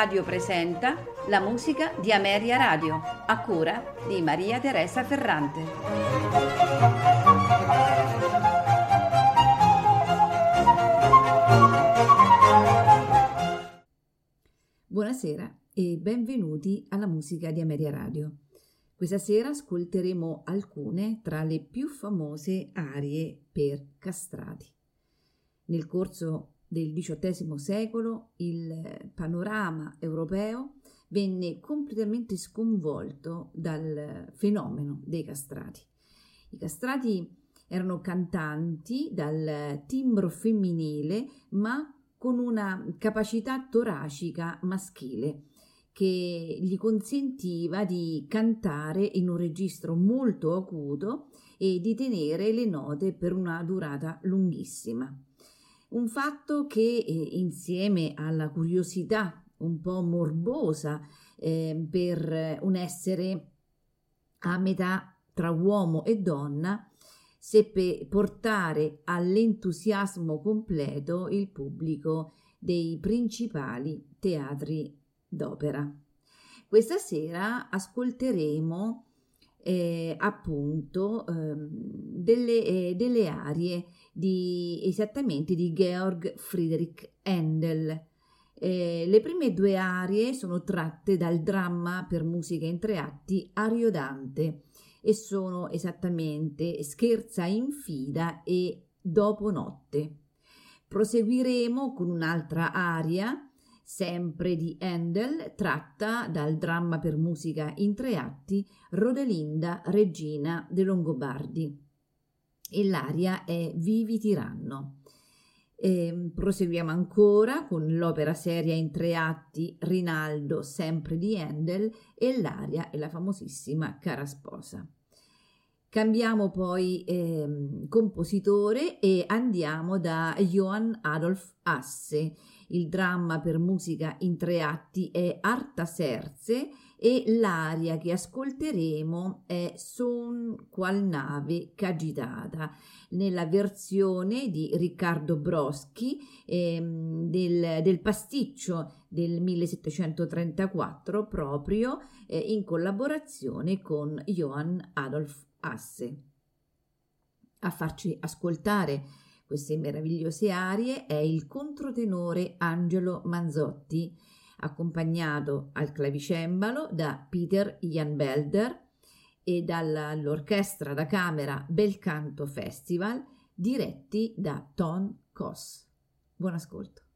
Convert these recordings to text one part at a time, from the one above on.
Radio presenta la musica di Ameria Radio, a cura di Maria Teresa Ferrante. Buonasera e benvenuti alla musica di Ameria Radio. Questa sera ascolteremo alcune tra le più famose arie per castrati. Nel corso del XVIII secolo il panorama europeo venne completamente sconvolto dal fenomeno dei castrati. I castrati erano cantanti dal timbro femminile ma con una capacità toracica maschile che gli consentiva di cantare in un registro molto acuto e di tenere le note per una durata lunghissima. Un fatto che eh, insieme alla curiosità un po' morbosa eh, per un essere a metà tra uomo e donna seppe portare all'entusiasmo completo il pubblico dei principali teatri d'opera. Questa sera ascolteremo eh, appunto eh, delle, delle arie di, esattamente di Georg Friedrich Handel. Eh, le prime due arie sono tratte dal dramma per musica in tre atti Ariodante e sono esattamente Scherza in fida e Dopo notte. Proseguiremo con un'altra aria sempre di Handel, tratta dal dramma per musica in tre atti Rodelinda, regina dei Longobardi e l'aria è Vivi tiranno. E proseguiamo ancora con l'opera seria in tre atti Rinaldo, sempre di Handel, e l'aria è la famosissima Cara sposa. Cambiamo poi eh, compositore e andiamo da Johann Adolf Hasse. Il dramma per musica in tre atti è Arta Serze e l'aria che ascolteremo è Son qual nave cagitata nella versione di Riccardo Broschi ehm, del, del, pasticcio del 1734 proprio eh, in collaborazione con Johann Adolf Hasse. A farci ascoltare queste meravigliose arie è il controtenore Angelo Manzotti accompagnato al clavicembalo da Peter Jan Belder e dall'orchestra da camera Belcanto Festival diretti da Ton Koss. Buon ascolto.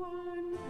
one.